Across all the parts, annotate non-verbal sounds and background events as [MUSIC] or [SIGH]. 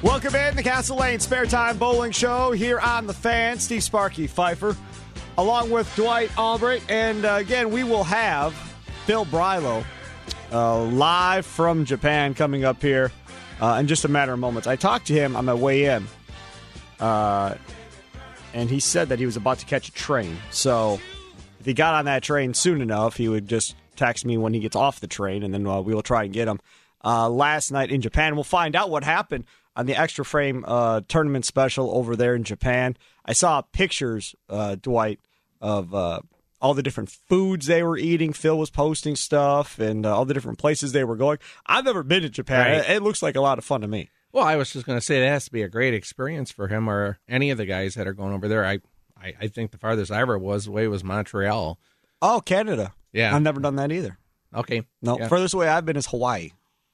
Welcome in the Castle Lane Spare Time Bowling Show here on the fan. Steve Sparky Pfeiffer, along with Dwight Albright, and uh, again we will have Phil Brylow uh, live from Japan coming up here uh, in just a matter of moments. I talked to him on my way in, uh, and he said that he was about to catch a train. So if he got on that train soon enough, he would just text me when he gets off the train, and then uh, we will try and get him. Uh, last night in Japan, we'll find out what happened on the extra frame uh, tournament special over there in Japan. I saw pictures, uh, Dwight, of uh, all the different foods they were eating. Phil was posting stuff and uh, all the different places they were going. I've never been to Japan. Right. It, it looks like a lot of fun to me. Well, I was just going to say it has to be a great experience for him or any of the guys that are going over there. I, I, I think the farthest I ever was away was Montreal. Oh, Canada. Yeah. I've never done that either. Okay. No, Yeah. furthest away I've been is Hawaii.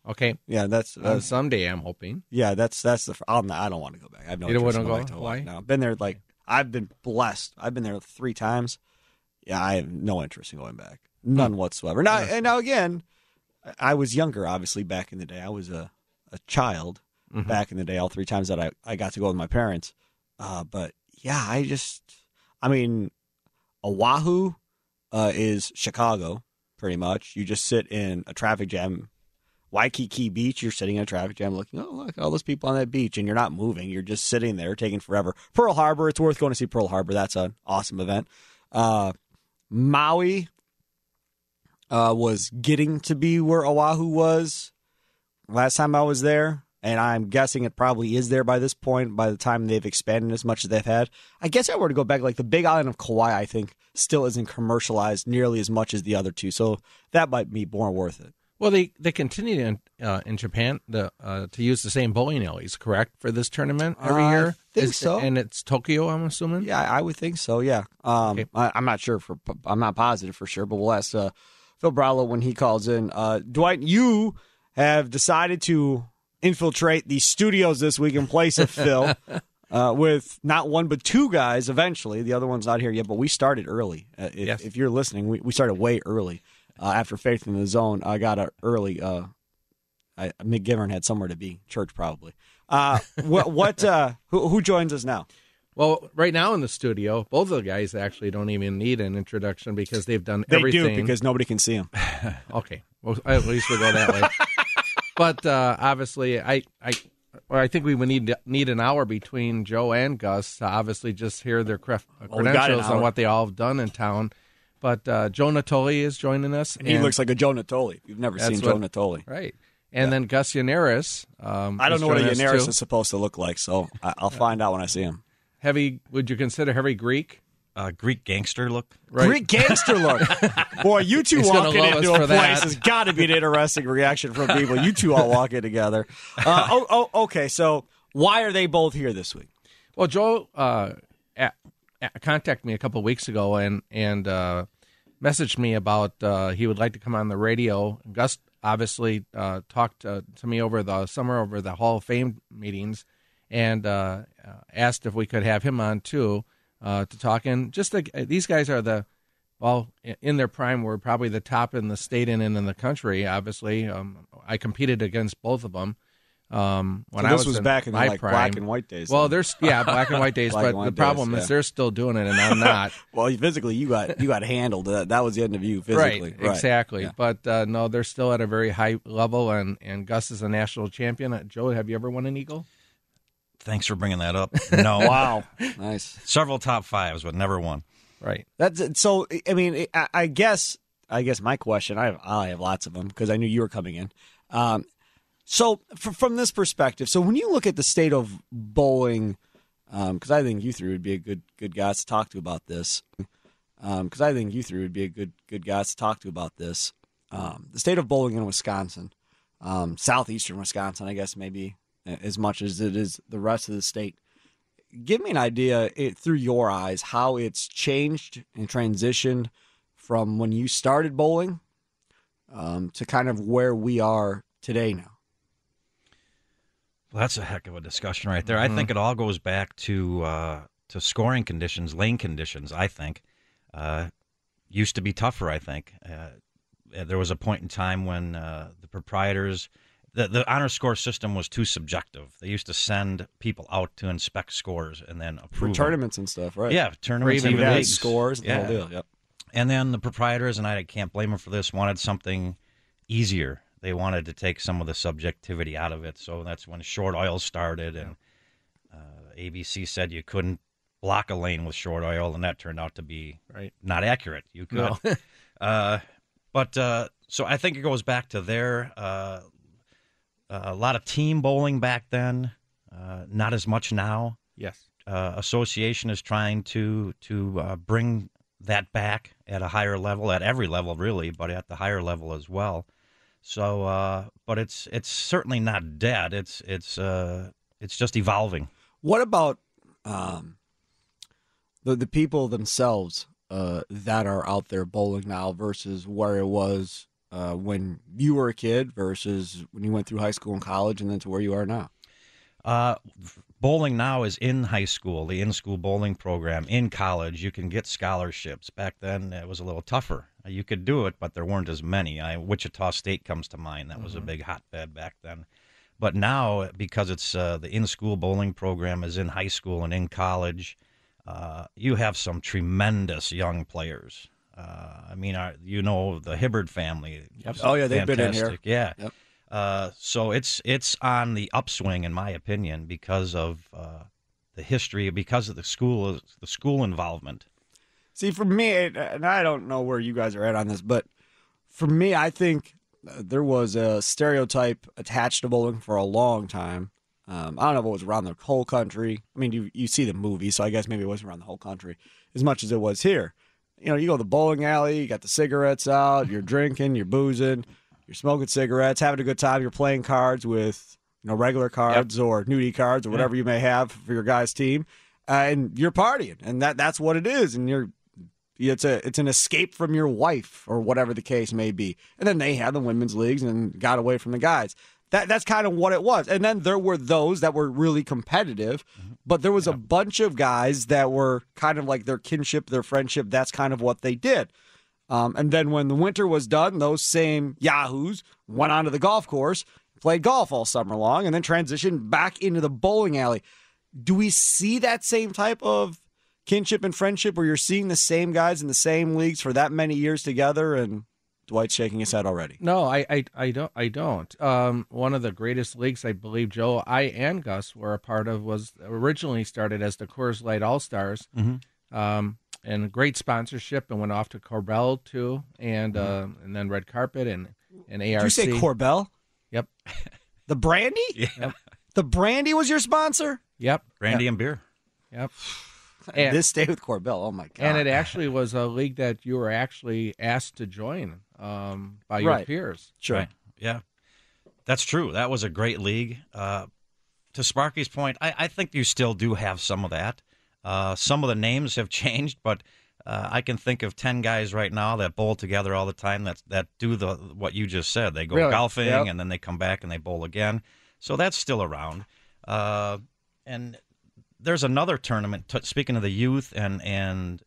Okay. Yeah, that's Uh, uh, someday I'm hoping. yeah, that's that's the. I'm not, I don't want to go back. I have no. You don't wanna go back to Hawaii. Hawaii? No, I've been there like I've been blessed. I've been there three times. Yeah, I have no interest in going back. None Hmm. whatsoever. Now, and now again, I- I was younger, obviously back in the day. I was a a child Mm-hmm. back in the day. All three times that I I got to go with my parents. Uh, but yeah, I just, I mean, Oahu uh, is Chicago, pretty much. You just sit in a traffic jam. Waikiki Beach, you're sitting in a traffic jam looking, oh, look, all those people on that beach, and you're not moving. You're just sitting there taking forever. Pearl Harbor, it's worth going to see Pearl Harbor. That's an awesome event. Uh, Maui uh, was getting to be where Oahu was last time I was there, and I'm guessing it probably is there by this point. By the time they've expanded as much as they've had, I guess I were to go back, like the Big Island of Kauai, I think still isn't commercialized nearly as much as the other two, so that might be more worth it. Well, they they continue in uh, in Japan to uh, to use the same bowling alleys, correct, for this tournament every I year. think Is- so. and it's Tokyo, I'm assuming. Yeah, I I would think so. Yeah, um, Okay. I, I'm not sure for I'm not positive for sure, but we'll ask uh, Phil Brylow when he calls in. Uh, Dwight, you have decided to infiltrate the studios this week in place of Phil. [LAUGHS] Uh, with not one but two guys eventually. The other one's not here yet, but we started early. Uh, if, Yes. if you're listening, we, we started way early. Uh, after Faith in the Zone, I got a early. Uh, I, McGivern had somewhere to be, church probably. Uh, [LAUGHS] what? What? Uh, who, who joins us now? Well, right now in the studio, both of the guys actually don't even need an introduction because they've done They everything. do because nobody can see them. [LAUGHS] Okay, well, at least we go that way. [LAUGHS] but uh, obviously, I, I, well, I think we would need need an hour between Joe and Gus to obviously just hear their cref- Well, we credentials hour. on what they all have done in town. But uh, Joe Natoli is joining us. He and- looks like a Joe Natoli. You've never seen Joe what- Natoli. right, and then Gus Yanneris. Um, I don't know what a joining us, Yanneris too. is supposed to look like, so I, I'll find out when I see him. Heavy? Would you consider heavy Greek? uh, Greek gangster look. Right. Greek gangster look. [LAUGHS] Boy, you two He's walking into a for place that. has got to be an interesting reaction from people. You two all walking together. Uh, oh, oh, okay. So why are they both here this week? Well, Joe, uh, a- a- contacted me a couple of weeks ago and and uh, messaged me about uh, he would like to come on the radio. Gus obviously uh, talked uh, to me over the summer over the Hall of Fame meetings and uh, uh, asked if we could have him on too uh, to talk. And just the, these guys are the well in their prime were probably the top in the state and in, in the country. Obviously, um, I competed against both of them. Um, when So I was, was in back in the, my like, prime. black and white days, Well, there's yeah, black and white days, [LAUGHS] but the white problem days, is yeah. they're still doing it, and I'm not. [LAUGHS] Well, physically, you got you got handled. That, that was the end of you physically. right, exactly. Yeah. But uh, no, they're still at a very high level, and and Gus is a national champion. Uh, Joe, have you ever won an eagle? Thanks for bringing that up. [LAUGHS] No. wow. Nice. Several top fives, but never one. Right. That's it. so. I mean, I, I guess. I guess my question. I have. I have lots of them because I knew you were coming in. Um, so from this perspective, so when you look at the state of bowling, because I think you three would be a good good guys to talk to about this. Because I think you three would be a good good guys to talk to about this. Um, the state of bowling in Wisconsin, um, southeastern Wisconsin, I guess maybe as much as it is the rest of the state give me an idea it, through your eyes how it's changed and transitioned from when you started bowling um, to kind of where we are today now. Well, that's a heck of a discussion right there. I think it all goes back to uh, to scoring conditions, lane conditions. I think uh, used to be tougher. I think uh, there was a point in time when uh, the proprietors, the the honor score system was too subjective. They used to send people out to inspect scores and then For approve them. tournaments and stuff, right? Yeah, tournaments, even Yeah, leagues. scores, the whole deal. Yep. And then the proprietors, and I can't blame them for this, wanted something easier. They wanted to take some of the subjectivity out of it. So that's when short oil started, and uh, ABC said you couldn't block a lane with short oil, and that turned out to be Right. not accurate. You could. No. [LAUGHS] uh, but uh, so I think it goes back to their uh, a lot of team bowling back then, uh, not as much now Yes. uh, association is trying to to uh, bring that back at a higher level, at every level really, but at the higher level as well. So, uh, but it's it's certainly not dead. It's it's uh, it's just evolving. What about um, the the people themselves uh, that are out there bowling now versus where it was uh, when you were a kid versus when you went through high school and college and then to where you are now? Uh, bowling now is in high school, the in-school bowling program. In college, you can get scholarships. Back then, it was a little tougher. You could do it, but there weren't as many. I, Wichita State comes to mind. That was a big hotbed back then. But now, because it's uh, the in-school bowling program is in high school and in college, uh, you have some tremendous young players. Uh, I mean, uh, you know the Hibbard family. Yep. Oh, yeah, they've been in here. Yeah. Yep. Uh, so it's it's on the upswing, in my opinion, because of uh, the history, because of the school the school involvement. See, for me, and I don't know where you guys are at on this, but for me, I think uh, there was a stereotype attached to bowling for a long time. Um, I don't know if it was around the whole country. I mean, you you see the movie, so I guess maybe it wasn't around the whole country as much as it was here. You know, you go to the bowling alley, you got the cigarettes out, you're drinking, you're boozing, you're smoking cigarettes, having a good time. You're playing cards with you know regular cards or nudie cards or whatever you may have for your guys' team, uh, and you're partying, and that that's what it is, and you're it's a it's an escape from your wife or whatever the case may be. And then they had the women's leagues and got away from the guys. That that's kind of what it was. And then there were those that were really competitive, but there was a bunch of guys that were kind of like their kinship, their friendship. That's kind of what they did. Um, and then when the winter was done, those same yahoos went onto the golf course, played golf all summer long, and then transitioned back into the bowling alley. Do we see that same type of kinship and friendship where you're seeing the same guys in the same leagues for that many years together? And Dwight's shaking his head already. No, I, I, I don't. I don't. Um, one of the greatest leagues I believe Joe, I, and Gus were a part of was originally started as the Coors Light All Stars, um, and great sponsorship, and went off to Korbel too, and uh, and then Red Carpet and and ARC. Did you say Korbel? Yep, [LAUGHS] The brandy? Yeah, The brandy was your sponsor? yep, brandy and beer. yep. [SIGHS] And- this day with Korbel. Oh my god! And it actually was a league that you were actually asked to join um, by your Right. peers. sure. Right. Yeah, that's true. That was a great league. Uh, to Sparky's point, I, I think you still do have some of that. Uh, some of the names have [LAUGHS] changed, but uh, I can think of ten guys right now that bowl together all the time. That that do the what you just said. They go Really? golfing Yep. and then they come back and they bowl again. So that's still around. Uh, and there's another tournament. T- speaking of the youth and and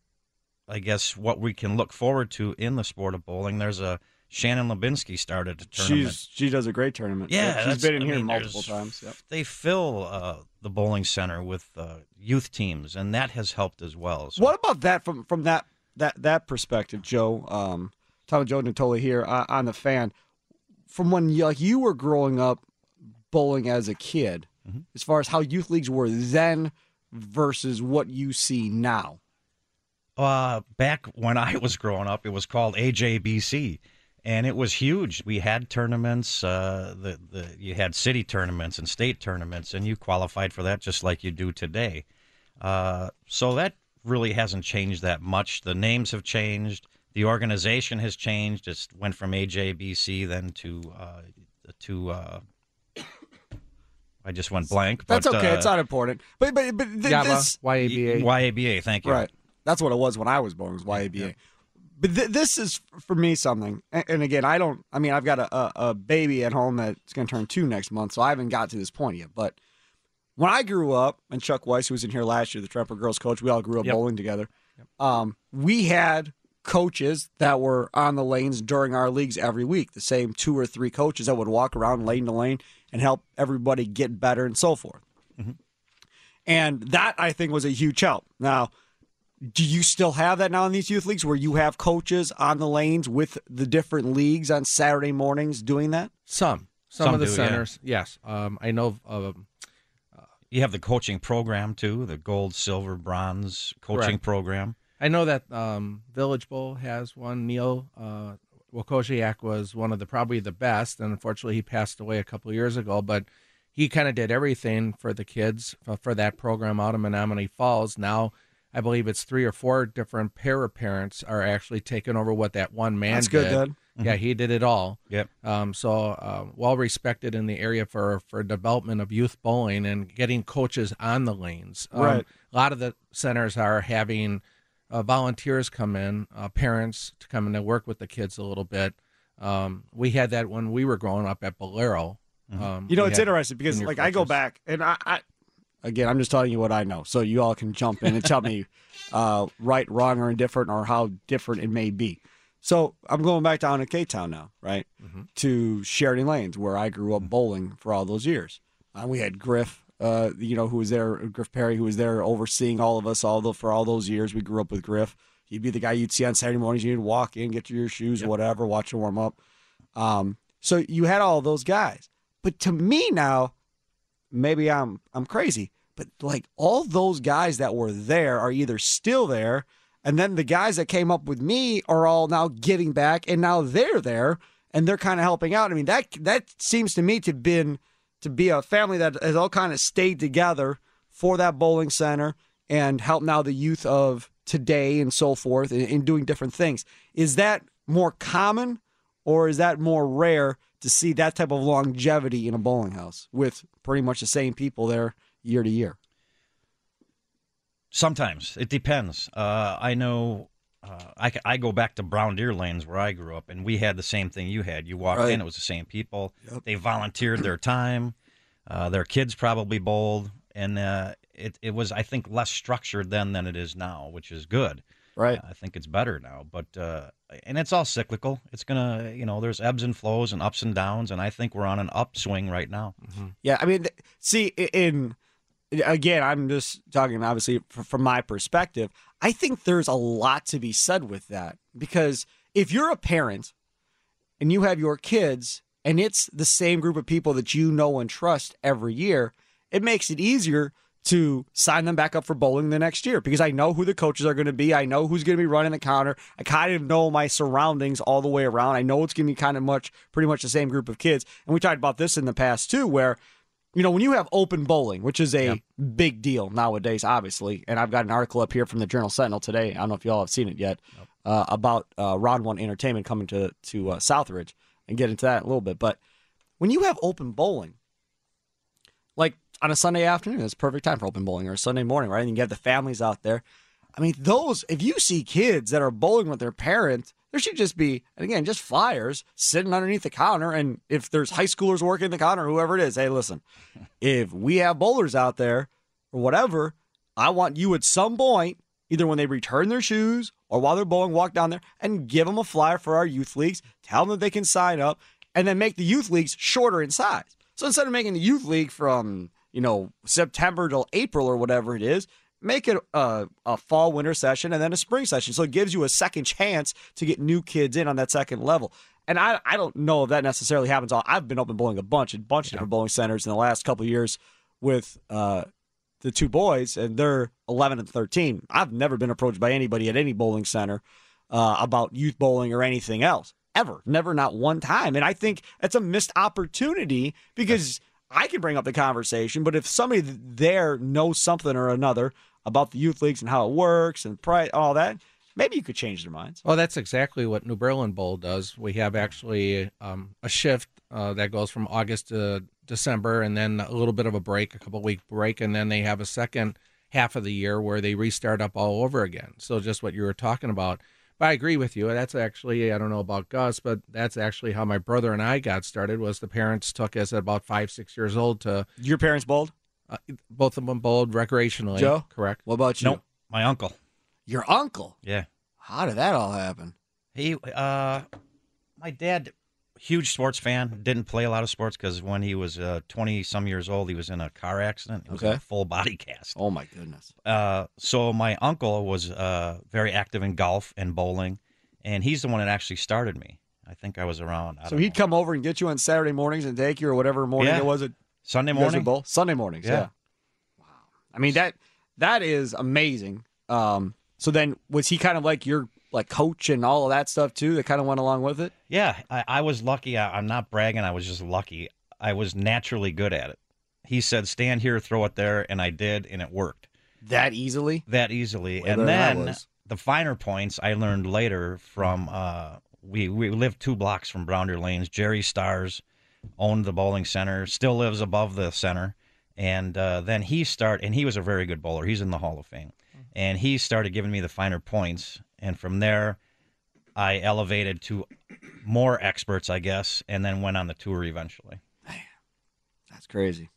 I guess what we can look forward to in the sport of bowling. There's a Shannon Lubinsky started a tournament. She's she does a great tournament. Yeah, she's been in I here mean, multiple times. Yep. They fill uh, the bowling center with uh, youth teams, and that has helped as well. So What about that from from that that that perspective, Joe? Um, Tom Joe Natoli here uh, on the fan. From when you, like you were growing up bowling as a kid, Mm-hmm. as far as how youth leagues were then versus what you see now. Uh, back when I was growing up, it was called AJBC, and it was huge. We had tournaments. Uh, the the you had city tournaments and state tournaments, and you qualified for that just like you do today. Uh, so that really hasn't changed that much. The names have changed. The organization has changed. It went from AJBC then to uh, to. Uh, I just went blank. That's but, okay. uh, it's not important. But but but th- Yaba, this YABA. YABA. Thank you. Right. That's what it was when I was born. Was YABA. But th- this is for me something. And, and again, I don't. I mean, I've got a, a, a baby at home that's going to turn two next month, so I haven't got to this point yet. But when I grew up, and Chuck Weiss, who was in here last year, the Tremper girls coach, we all grew up Yep. bowling together. Yep. Um, we had coaches that were on the lanes during our leagues every week. The same two or three coaches that would walk around lane to lane and help everybody get better and so forth. And that I think was a huge help. Now, do you still have that now in these youth leagues where you have coaches on the lanes with the different leagues on Saturday mornings doing that? Some, some, Some of the do, yeah. centers, yes. Um, I know of You have the coaching program too, the gold, silver, bronze coaching Correct. program. I know that um, Village Bowl has one. Neil uh, Wojciak was one of the probably the best, and unfortunately he passed away a couple years ago. But he kind of did everything for the kids for, for that program out of Menomonee Falls. Now I believe it's three or four different para parents are actually taking over what that one man That's good, did. Dad. Yeah, he did it all. Yep. Um, so uh, well respected in the area for for development of youth bowling and getting coaches on the lanes. Um, Right. A lot of the centers are having uh, volunteers come in, uh, parents to come in and work with the kids a little bit. Um, we had that when we were growing up at Bolero. Um, You know, it's had interesting because, junior like, I go back and I, I, again, I'm just telling you what I know, so you all can jump in and tell me [LAUGHS] uh, right, wrong, or indifferent, or how different it may be. So I'm going back down to K Town now, right, to Sheridan Lanes, where I grew up bowling for all those years. Uh, we had Griff, uh, you know, who was there, Griff Perry, who was there overseeing all of us all the, for all those years. We grew up with Griff. He'd be the guy you'd see on Saturday mornings. You'd walk in, get your shoes, whatever, watch it warm up. Um, so you had all those guys. But to me now, maybe I'm I'm crazy, but like all those guys that were there are either still there, and then the guys that came up with me are all now giving back, and now they're there and they're kind of helping out. I mean that that seems to me to been to be a family that has all kind of stayed together for that bowling center and help now the youth of today and so forth in, in doing different things. Is that more common or is that more rare to see that type of longevity in a bowling house with pretty much the same people there year to year? Sometimes it depends. Uh, I know. Uh, I, I go back to Brown Deer Lanes where I grew up, and we had the same thing you had. You walked Right. in, it was the same people. They volunteered their time. Uh, their kids probably bowled, and uh, it it was I think less structured then than it is now, which is good. Right. I think it's better now, but uh, and it's all cyclical. It's gonna, you know, there's ebbs and flows and ups and downs, and I think we're on an upswing right now. Yeah, I mean, see, in again, I'm just talking obviously from my perspective. I think there's a lot to be said with that because if you're a parent and you have your kids and it's the same group of people that you know and trust every year, it makes it easier to sign them back up for bowling the next year because I know who the coaches are going to be. I know who's going to be running the counter. I kind of know my surroundings all the way around. I know it's going to be kind of much, pretty much the same group of kids. And we talked about this in the past too, where you know, when you have open bowling, which is a big deal nowadays, obviously, and I've got an article up here from the Journal Sentinel today. I don't know if y'all have seen it yet uh, about uh, Round One Entertainment coming to to uh, Southridge, and get into that in a little bit. But when you have open bowling, like on a Sunday afternoon. It's perfect time for open bowling or a Sunday morning, right? And you have the families out there. I mean, those, if you see kids that are bowling with their parents, there should just be, and again, just flyers sitting underneath the counter. And if there's high schoolers working the counter, whoever it is, hey, listen, [LAUGHS] if we have bowlers out there or whatever, I want you at some point, either when they return their shoes or while they're bowling, walk down there and give them a flyer for our youth leagues, tell them that they can sign up, and then make the youth leagues shorter in size. So instead of making the youth league from, you know, September till April or whatever it is, make it a, a fall winter session and then a spring session. So it gives you a second chance to get new kids in on that second level. And I, I don't know if that necessarily happens. I've been open bowling a bunch, a bunch of different bowling centers in the last couple of years with uh, the two boys, and they're 11 and 13. I've never been approached by anybody at any bowling center uh, about youth bowling or anything else ever. Never, not one time. And I think it's a missed opportunity because I can bring up the conversation, but if somebody there knows something or another about the youth leagues and how it works and price, all that, maybe you could change their minds. Well, that's exactly what New Berlin Bowl does. We have actually um, a shift uh, that goes from August to December, and then a little bit of a break, a couple week break, and then they have a second half of the year where they restart up all over again. So just what you were talking about. But I agree with you. That's actually I don't know about Gus, but that's actually how my brother and I got started. Was the parents took us at about five six years old to Your parents bowled? uh, both of them bowled recreationally. Joe? correct? What about you? Nope, my uncle. Your uncle? Yeah, How did that all happen? he. Uh, my dad, huge sports fan. Didn't play a lot of sports because when he was twenty some years old, he was in a car accident. It was in Okay. a full body cast. Oh my goodness. Uh, so my uncle was uh, very active in golf and bowling, and he's the one that actually started me. I think I was around. I So he'd know, come over and get you on Saturday mornings and take you or whatever morning Yeah. it was. At Sunday you guys would morning. bowl? Sunday mornings. Yeah. Yeah. Wow. I mean that that is amazing. Um. So then was he kind of like your like coach and all of that stuff too? That kind of went along with it. Yeah, I, I was lucky. I, I'm not bragging. I was just lucky. I was naturally good at it. He said, "Stand here, throw it there," and I did, and it worked That easily. that easily. Way and better than I then the finer points I learned later from uh, we we lived two blocks from Brown Lanes. Jerry Stars owned the bowling center, still lives above the center, and uh, then he start and he was a very good bowler. He's in the Hall of Fame, and he started giving me the finer points, and from there. I elevated to more experts, I guess, and then went on the tour eventually. That's crazy.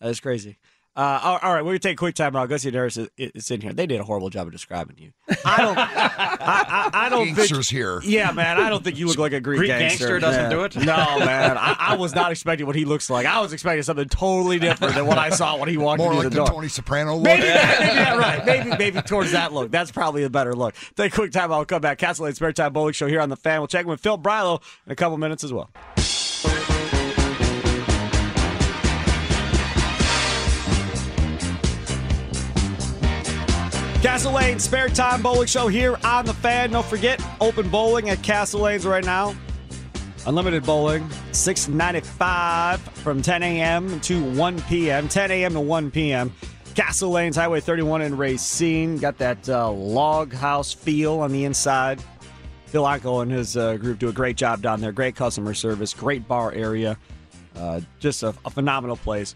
That's crazy. Uh, all, all right, we're gonna take a quick time out. Gus Yanaris is, is in here. They did a horrible job of describing you. I don't. [LAUGHS] I, I, I don't think. Gangsters here. Yeah, man. I don't think you look like a Greek, Greek gangster. gangster doesn't do it? No, man. I, I was not expecting what he looks like. I was expecting something totally different than what I saw when he walked More into like the the door. Tony Soprano look. Maybe, that, maybe that, right. Maybe, maybe towards that look. That's probably a better look. Take a quick time. I'll come back. Castle Lane Spare Time Bowling Show here on the fan. We'll check in with Phil Brylow in a couple minutes as well. Castle Lane Spare Time Bowling Show here on the fan. Don't forget, open bowling at Castle Lanes right now. Unlimited bowling, six ninety five from ten a.m. to one p.m. Ten a.m. to one p.m. Castle Lanes, Highway thirty one in Racine. Got that uh, log house feel on the inside. Phil Anko and his uh, group do a great job down there. Great customer service, great bar area. Uh, just a, a phenomenal place.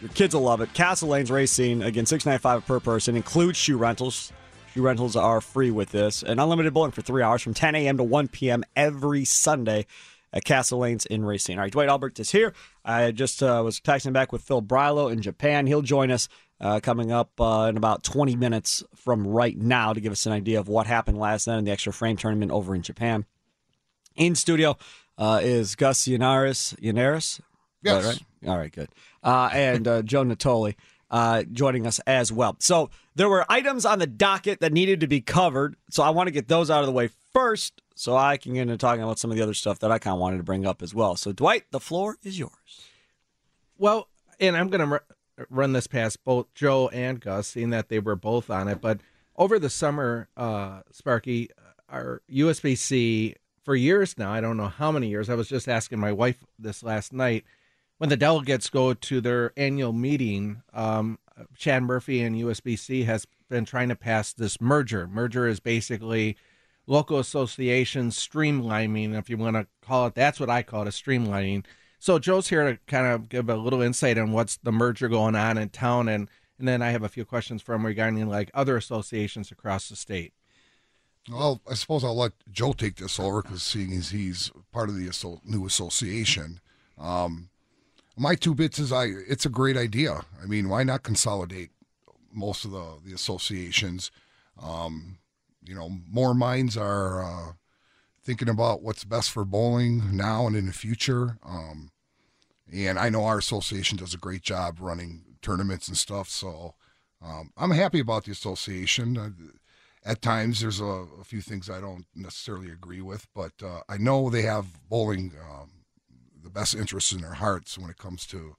Your kids will love it. Castle Lanes Racine, again, six ninety five per person, includes shoe rentals. Shoe rentals are free with this. And unlimited bowling for three hours from 10 a.m. to 1 p.m. every Sunday at Castle Lanes in Racine. All right, Dwight Albright is here. I just uh, was texting back with Phil Brylow in Japan. He'll join us uh, coming up uh, in about 20 minutes from right now to give us an idea of what happened last night in the extra frame tournament over in Japan. In studio uh, is Gus Yanaris. Yanaris? Is that Yes. right? All right, good. Uh, and uh, Joe Natoli uh, joining us as well. So there were items on the docket that needed to be covered. So I want to get those out of the way first so I can get into talking about some of the other stuff that I kind of wanted to bring up as well. So, Dwight, the floor is yours. Well, and I'm going to run this past both Joe and Gus, seeing that they were both on it. But over the summer, uh, Sparky, our USBC for years now, I don't know how many years. I was just asking my wife this last night. When the delegates go to their annual meeting, um, Chad Murphy and USBC has been trying to pass this merger. Merger is basically local associations streamlining, if you want to call it. That's what I call it, a streamlining So Joe's here to kind of give a little insight on what's the merger going on in town, and and then I have a few questions for him regarding like other associations across the state. Well, I suppose I'll let Joe take this over because seeing as he's part of the new association. Um, my two bits is I. It's a great idea. I mean, why not consolidate most of the the associations? Um, you know, more minds are uh, thinking about what's best for bowling now and in the future. Um, and I know our association does a great job running tournaments and stuff. So um, I'm happy about the association. Uh, at times, there's a, a, few things I don't necessarily agree with, but uh, I know they have bowling um, the best interests in their hearts when it comes to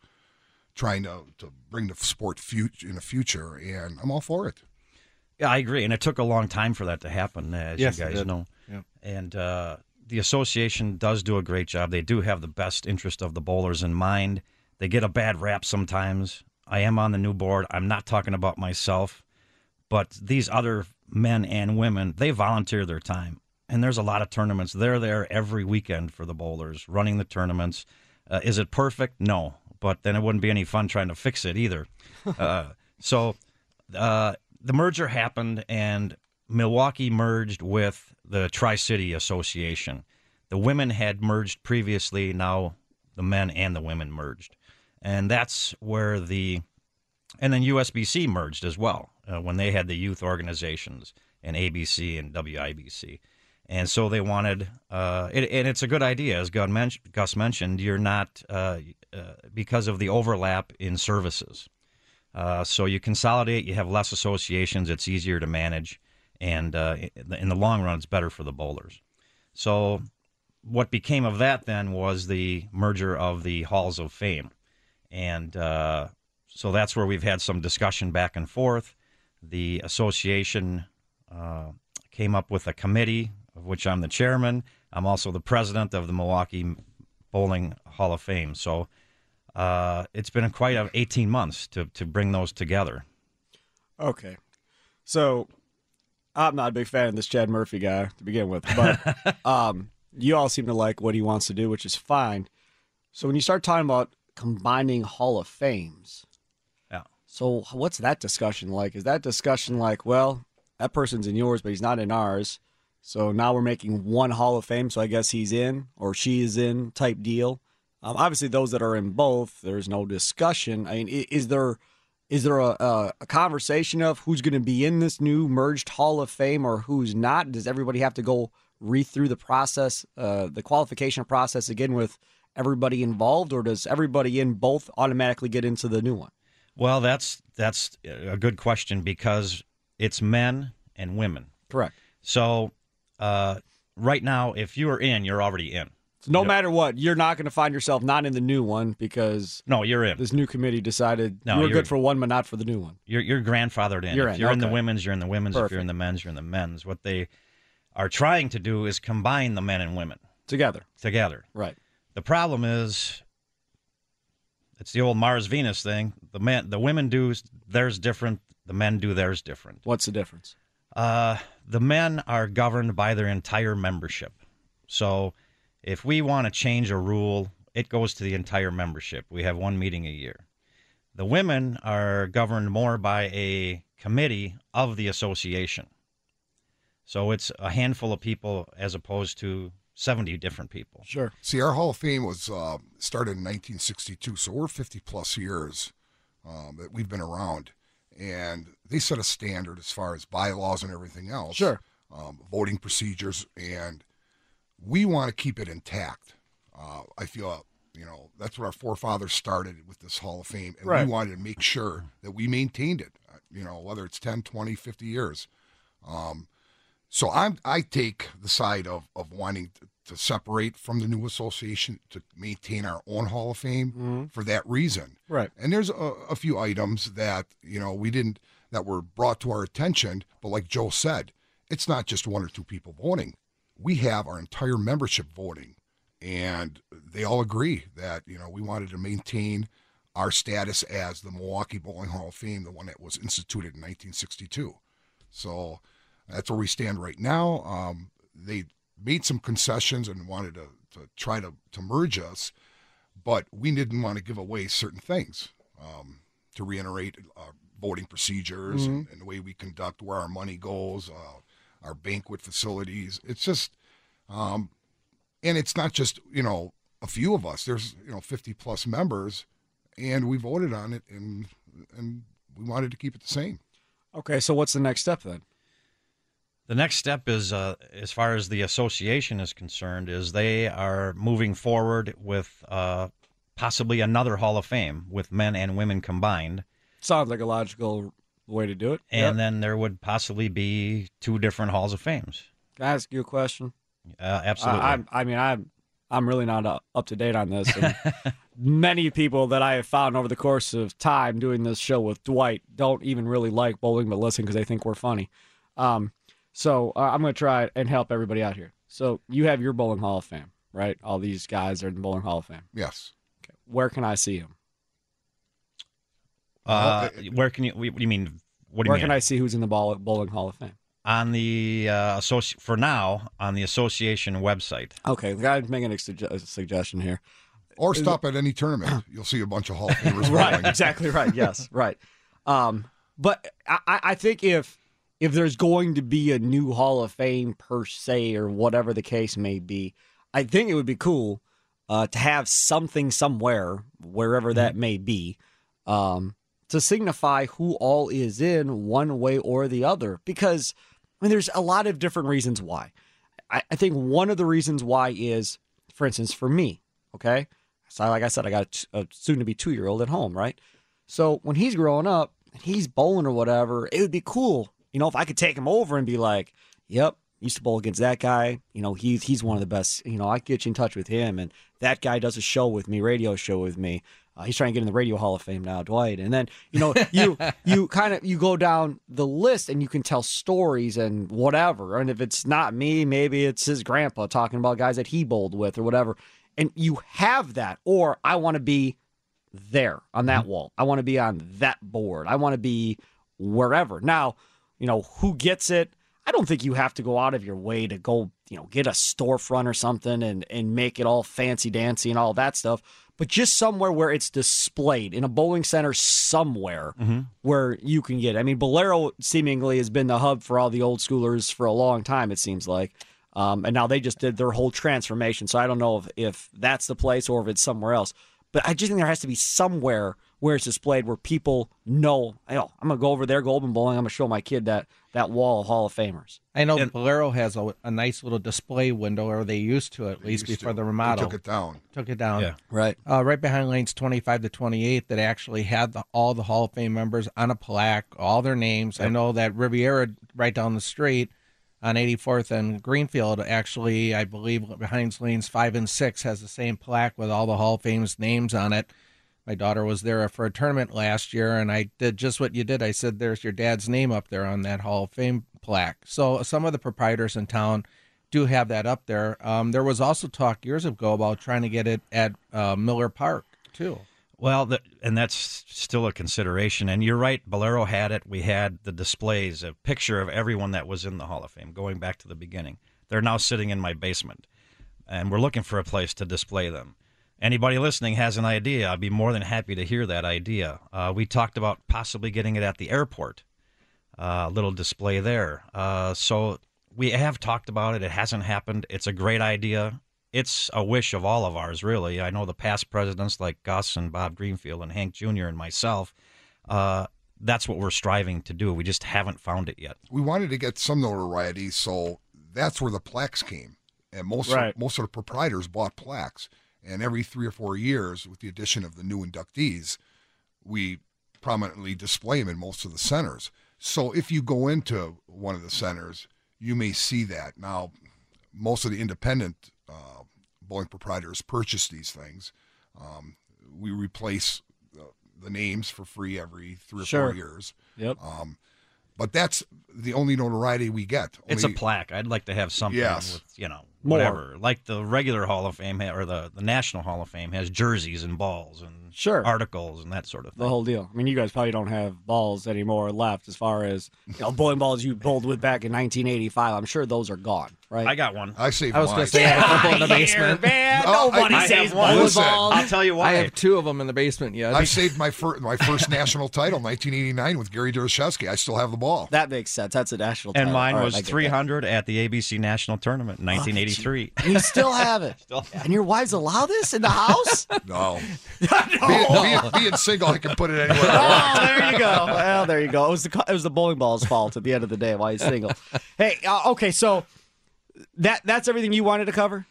trying to, to bring the sport future in the future, and I'm all for it. Yeah, I agree, and it took a long time for that to happen, as yes, you guys know. Yeah. And uh, the association does do a great job. They do have the best interest of the bowlers in mind. They get a bad rap sometimes. I am on the new board. I'm not talking about myself, but these other men and women, they volunteer their time. And there's a lot of tournaments. They're there every weekend for the bowlers, running the tournaments. Uh, is it perfect? No. But then it wouldn't be any fun trying to fix it either. [LAUGHS] uh, so uh, the merger happened, and Milwaukee merged with the Tri City Association. The women had merged previously. Now the men and the women merged. And that's where the. And then USBC merged as well uh, when they had the youth organizations and ABC and WIBC. And so they wanted, uh, it, and it's a good idea, as Gus mentioned. You're not uh, uh, because of the overlap in services. Uh, so you consolidate, you have less associations, it's easier to manage, and uh, in the long run, it's better for the bowlers. So what became of that then was the merger of the halls of fame, and so that's where we've had some discussion back and forth. The association uh, came up with a committee of which I'm the chairman. I'm also the president of the Milwaukee Bowling Hall of Fame. So uh, it's been quite a 18 months to, to bring those together. Okay. So I'm not a big fan of this Chad Murphy guy to begin with, but [LAUGHS] um, you all seem to like what he wants to do, which is fine. So when you start talking about combining Hall of Fames, yeah. So what's that discussion like? Is that discussion like, well, that person's in yours, but he's not in ours? So now we're making one Hall of Fame, so I guess he's in or she is in type deal. Um, obviously, those that are in both, there's no discussion. I mean, is there is there a, a, a conversation of who's going to be in this new merged Hall of Fame or who's not? Does everybody have to go read through the process, uh, the qualification process again with everybody involved, or does everybody in both automatically get into the new one? Well, that's that's a good question because it's men and women. Correct. So uh, right now, if you are in, you're already in. So no you know, matter what, you're not going to find yourself not in the new one because no, you're in. This new committee decided no, you are good for one, but not for the new one. You're you're grandfathered in. You're if in. you're okay. in the women's, you're in the women's. Perfect. If you're in the men's, you're in the men's. What they are trying to do is combine the men and women together. Together. Right. The problem is it's the old Mars Venus thing. The men, the women do theirs different. The men do theirs different. What's the difference? Uh, the men are governed by their entire membership. So if we want to change a rule, it goes to the entire membership. We have one meeting a year. The women are governed more by a committee of the association. So it's a handful of people as opposed to 70 different people. Sure. See, our Hall of Fame was uh, started in 1962, so we're 50 plus years um, that we've been around. And they set a standard as far as bylaws and everything else. Sure. Um, voting procedures, and we want to keep it intact. Uh, I feel, you know, that's what our forefathers started with this Hall of Fame, and right. we wanted to make sure that we maintained it, uh, you know, whether it's 10, 20, 50 years. Um, so I'm I take the side of of wanting to, to, separate from the new association to maintain our own Hall of Fame mm-hmm. for that reason. Right. And there's a, a, few items that you know we didn't that were brought to our attention, but like Joe said, it's not just one or two people voting. We have our entire membership voting, and they all agree that you know we wanted to maintain our status as the Milwaukee Bowling Hall of Fame, the one that was instituted in 1962. So that's where we stand right now. Um, they made some concessions and wanted to, to try to, to merge us, but we didn't want to give away certain things um, to reiterate uh, voting procedures and, and the way we conduct where our money goes, uh, our banquet facilities. It's just, um, and it's not just you know a few of us. There's you know 50 plus members, and we voted on it, and and we wanted to keep it the same. Okay, so what's the next step then? The next step is, uh, as far as the association is concerned, is they are moving forward with uh, possibly another Hall of Fame with men and women combined, Sounds like a logical way to do it. and Yep. then there would possibly be two different Halls of Fames. Can I ask you a question? Uh, absolutely. I, I mean, I'm, I'm really not uh, up to date on this. [LAUGHS] Many people that I have found over the course of time doing this show with Dwight don't even really like bowling, but listen because they think we're funny. Um, so uh, I'm going to try and help everybody out here. So you have your bowling Hall of Fame, right? All these guys are in the bowling Hall of Fame. Yes. Where can I see them? uh, where can you? What do you mean? What do you Where mean? can I see who's in the ball, bowling Hall of Fame? on the uh, associ- for now on the association website. Okay, the guy's making a, sugge- a suggestion here. Or stop at any tournament. [CLEARS THROAT] You'll see a bunch of Hall of Famers right exactly right yes right um but I, I I think if if there's going to be a new hall of fame per se or whatever the case may be i think it would be cool uh, to have something somewhere wherever that may be um to signify who all is in one way or the other. Because i mean there's a lot of different reasons why. I, I think one of the reasons why is for instance for me okay? So like I said, I got a soon to be two year old at home, right? So when he's growing up and he's bowling or whatever, it would be cool, you know, if I could take him over and be like, "Yep, used to bowl against that guy. You know, he's he's one of the best. You know, I get you in touch with him, and that guy does a show with me, radio show with me. Uh, he's trying to get in the Radio Hall of Fame now, Dwight. And then you know, you [LAUGHS] you kind of you go down the list and you can tell stories and whatever. And if it's not me, maybe it's his grandpa talking about guys that he bowled with or whatever. And you have that, or I want to be there on that wall. I want to be on that board. I want to be wherever. Now, you know, who gets it? I don't think you have to go out of your way to go, you know, get a storefront or something and and make it all fancy dancy and all that stuff. But just somewhere where it's displayed in a bowling center somewhere where you can get. it. I mean, Bolero seemingly has been the hub for all the old schoolers for a long time. It seems like. Um, and now they just did their whole transformation. So I don't know if, if that's the place or if it's somewhere else. But I just think there has to be somewhere where it's displayed where people know, oh, I'm gonna go over there, Golden Bowling. I'm gonna show my kid that that wall of Hall of Famers. I know Bolero has a, a nice little display window, or they used to at least before to. the They remodel. took it down. Took it down. Yeah. Right. uh, right behind lanes 25 to 28 that actually had the, all the Hall of Fame members on a plaque, all their names. I know that Riviera right down the street on 84th and Greenfield actually, I believe behind lanes 5 and 6 has the same plaque with all the Hall of Fame's names on it. My daughter was there for a tournament last year and I did just what you did. I said there's your dad's name up there on that Hall of Fame plaque. So some of the proprietors in town do have that up there. Um, there was also talk years ago about trying to get it at uh, Miller Park too. Well, th and that's still a consideration. And you're right, Bolero had it. We had the displays, a picture of everyone that was in the Hall of Fame, going back to the beginning. They're now sitting in my basement, and we're looking for a place to display them. Anybody listening has an idea, I'd be more than happy to hear that idea. Uh, we talked about possibly getting it at the airport, uh, a little display there. Uh, so we have talked about it. It hasn't happened. It's a great idea. It's a wish of all of ours, really. I know the past presidents like Gus and Bob Greenfield and Hank Jr. and myself. Uh, that's what we're striving to do. We just haven't found it yet. We wanted to get some notoriety, so that's where the plaques came. And most Right. of, most of the proprietors bought plaques. And every three or four years, with the addition of the new inductees, we prominently display them in most of the centers. So if you go into one of the centers, you may see that. Now, most of the independent uh, bowling proprietors purchase these things. Um, we replace uh, the names for free every three or Sure. four years. Yep. Um, but that's the only notoriety we get. It's a plaque. I'd like to have something Yes. with, you know, More. whatever. Like the regular Hall of Fame ha- or the, the National Hall of Fame has jerseys and balls and Sure. articles and that sort of thing. the whole deal. I mean, you guys probably don't have balls anymore left as far as you know, bowling balls you bowled with back in 1985. I'm sure those are gone, right? I got one. I saved I was going to say I have a couple in the [LAUGHS] basement. man. Oh, Nobody I- I saves have one. bowling Listen, balls. I'll tell you why. I have two of them in the basement Yeah, I saved my first my first national title, 1989, with Gary Doroshevsky. I still have the ball. That makes sense. That's a national. Title. And mine All right, was I get that. 300 at the ABC National Tournament in 1983. You still have it. [LAUGHS] And your wives allow this in the house? No, [LAUGHS] no. Being, [LAUGHS] being, being single, I can put it anywhere. Oh, there you go. Well, there you go. It was the it was the bowling ball's fault at the end of the day why he's single. [LAUGHS] Hey, uh, okay, so that that's everything you wanted to cover.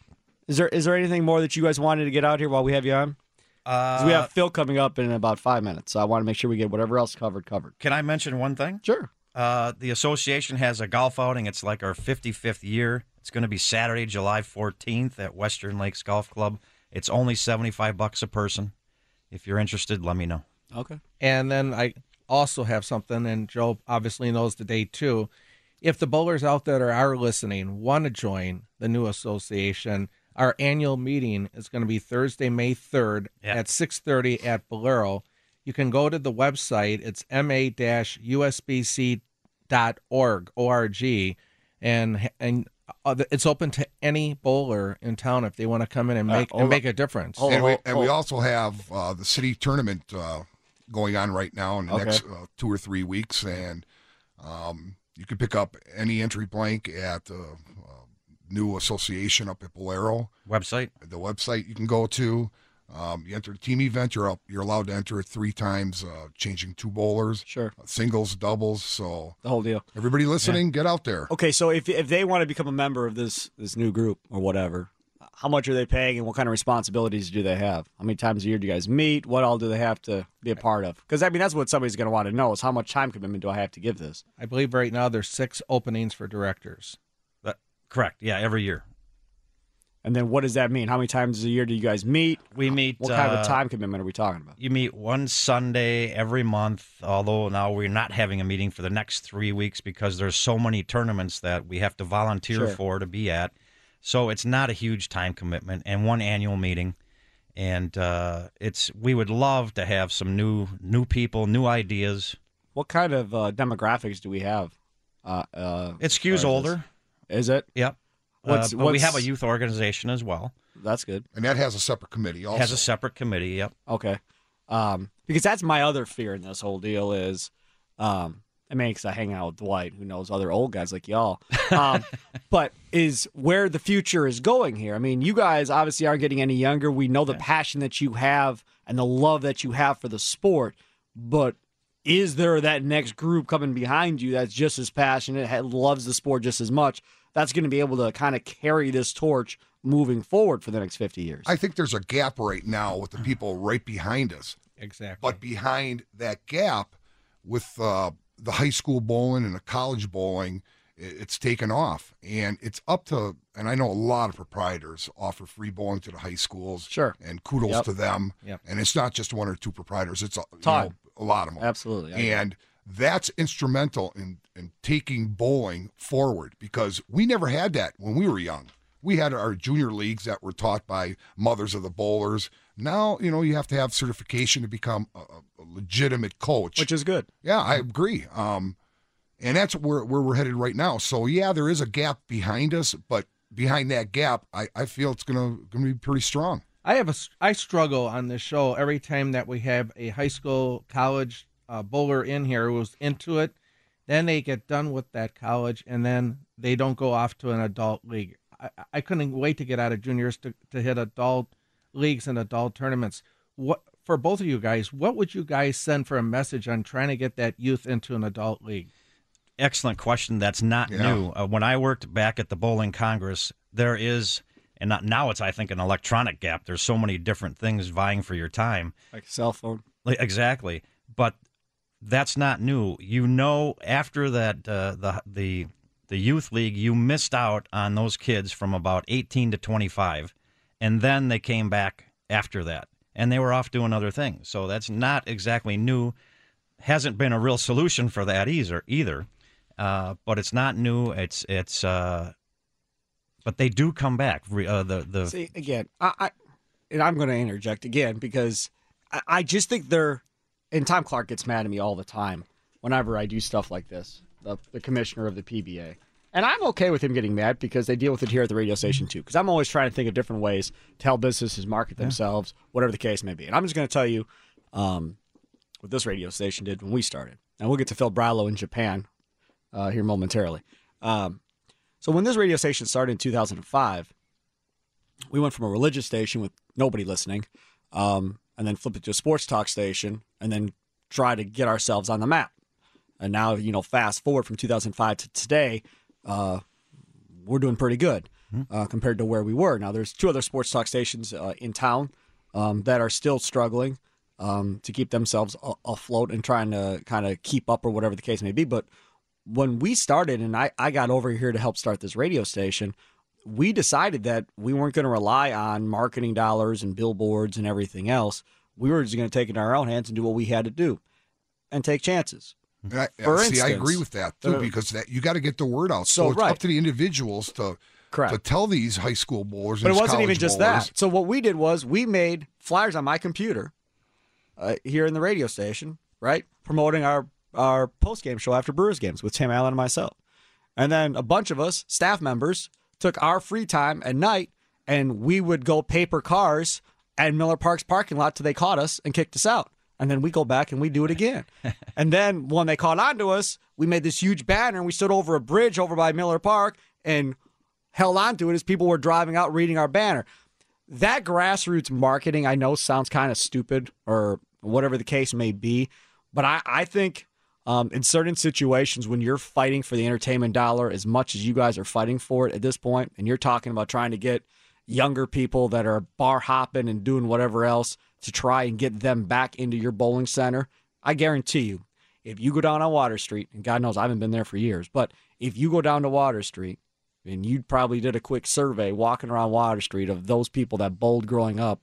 Is there is there anything more that you guys wanted to get out here while we have you on? 'Cause we have Phil coming up in about five minutes, so I want to make sure we get whatever else covered covered. Can I mention one thing? Sure. Uh, the association has a golf outing. It's like our 55th year. It's going to be Saturday, July 14th at Western Lakes Golf Club. It's only 75 bucks a person. If you're interested, let me know. Okay. And then I also have something, and Joe obviously knows the date too. If the bowlers out there that are listening want to join the new association, our annual meeting is going to be Thursday, May 3rd Yeah. at 6:30 at Bolero. You can go to the website. It's ma-usbc.org, O-R-G, and and it's open to any bowler in town if they want to come in and Uh, make hold and make a difference. Hold and we, and we also have uh, the city tournament uh, going on right now in the Okay. next uh, two or three weeks, and um, you can pick up any entry blank at the uh, new association up at Bolero. Website? The website you can go to. Um, you enter the team event. You're up. You're allowed to enter it three times, uh, changing two bowlers, Sure. singles, doubles. So The whole deal. everybody listening, get out there. Okay, so if if they want to become a member of this this new group or whatever, how much are they paying and what kind of responsibilities do they have? How many times a year do you guys meet? What all do they have to be a part of? Because I mean, that's what somebody's going to want to know is how much time commitment do I have to give this? I believe right now there's six openings for directors. That, correct. Yeah, every year. And then what does that mean? How many times a year do you guys meet? We meet. What kind of uh, a time commitment are we talking about? You meet one Sunday every month, although now we're not having a meeting for the next three weeks because there's so many tournaments that we have to volunteer Sure. for to be at. So it's not a huge time commitment and one annual meeting. And uh, it's we would love to have some new new people, new ideas. What kind of uh, demographics do we have? Uh, uh, It skews older. Is it? Yep. What's- uh, but we have a youth organization as well. That's good. And that has a separate committee. It Also, has a separate committee. Yep. Okay. Um, because that's my other fear in this whole deal is, um, I mean, because I hang out with Dwight, who knows other old guys like y'all. Um, [LAUGHS] but is where the future is going here. I mean, you guys obviously aren't getting any younger. We know the passion that you have and the love that you have for the sport, but is there that next group coming behind you that's just as passionate, ha- loves the sport just as much? That's going to be able to kind of carry this torch moving forward for the next 50 years. I think there's a gap right now with the people right behind us. Exactly. But behind that gap, with uh, the high school bowling and the college bowling, it's taken off, and it's up to. And I know a lot of proprietors offer free bowling to the high schools. Sure. And kudos Yep. to them. Yep. And it's not just one or two proprietors; it's a, you know, a lot of them. Absolutely. I agree. And that's instrumental in in taking bowling forward because we never had that when we were young. We had our junior leagues that were taught by mothers of the bowlers. Now, you know, you have to have certification to become a, a legitimate coach. Which is good. yeah, I agree. Um, and that's where where we're headed right now. So yeah, there is a gap behind us, but behind that gap, I, I feel it's gonna gonna be pretty strong. I have a I struggle on this show every time that we have a high school college uh, bowler in here who's into it. Then they get done with that college and then they don't go off to an adult league. I, I couldn't wait to get out of juniors to, to hit adult leagues and adult tournaments. What for both of you guys? What would you guys send for a message on trying to get that youth into an adult league? excellent question. That's not Yeah. new. Uh, when I worked back at the Bowling Congress, there is, and not, now it's I think an electronic gap. There's so many different things vying for your time. Like a cell phone. Like, exactly, but that's not new. You know, after that, uh, the the the youth league, you missed out on those kids from about 18 to 25, and then they came back after that, and they were off doing other things. So that's not exactly new. Hasn't been a real solution for that either. Either, uh, but it's not new. It's it's. Uh, but they do come back. Uh, the the See again, I, I and I'm going to interject again because I, I just think they're. And Tom Clark gets mad at me all the time whenever I do stuff like this. The, the commissioner of the PBA. And I'm okay with him getting mad because they deal with it here at the radio station too. Because I'm always trying to think of different ways to help businesses market themselves, whatever the case may be. And I'm just going to tell you um, what this radio station did when we started. And we'll get to Phil Brylow in Japan uh, here momentarily. Um, so when this radio station started in 2005, we went from a religious station with nobody listening, um, and then flip it to a sports talk station, and then try to get ourselves on the map. And now, you know, fast forward from 2005 to today, uh, we're doing pretty good uh, compared to where we were. Now, there's two other sports talk stations uh, in town um, that are still struggling um, to keep themselves a- afloat and trying to kind of keep up or whatever the case may be. But when we started, and I, I got over here to help start this radio station, we decided that we weren't going to rely on marketing dollars and billboards and everything else. We were just going to take it in our own hands and do what we had to do and take chances. I, For see, I agree with that too uh, because that you got to get the word out. So, So, it's right. up to the individuals to Correct. to tell these high school bowlers. But it wasn't even just bowlers, that. So what we did was we made flyers on my computer uh, here in the radio station, right, promoting our our post game show after Brewers games with Tim Allen and myself, and then a bunch of us staff members took our free time at night and we would go paper cars at Miller Park's parking lot till they caught us and kicked us out. And then we go back and we do it again. [LAUGHS] and then when they caught on to us, we made this huge banner and we stood over a bridge over by Miller Park and held on to it as people were driving out reading our banner. That grassroots marketing, I know, sounds kind of stupid or whatever the case may be, but I, I think um, in certain situations when you're fighting for the entertainment dollar as much as you guys are fighting for it at this point, and you're talking about trying to get younger people that are bar hopping and doing whatever else to try and get them back into your bowling center, I guarantee you, if you go down on Water Street, and God knows I haven't been there for years, but if you go down to Water Street and you probably did a quick survey walking around Water Street of those people that bowled growing up,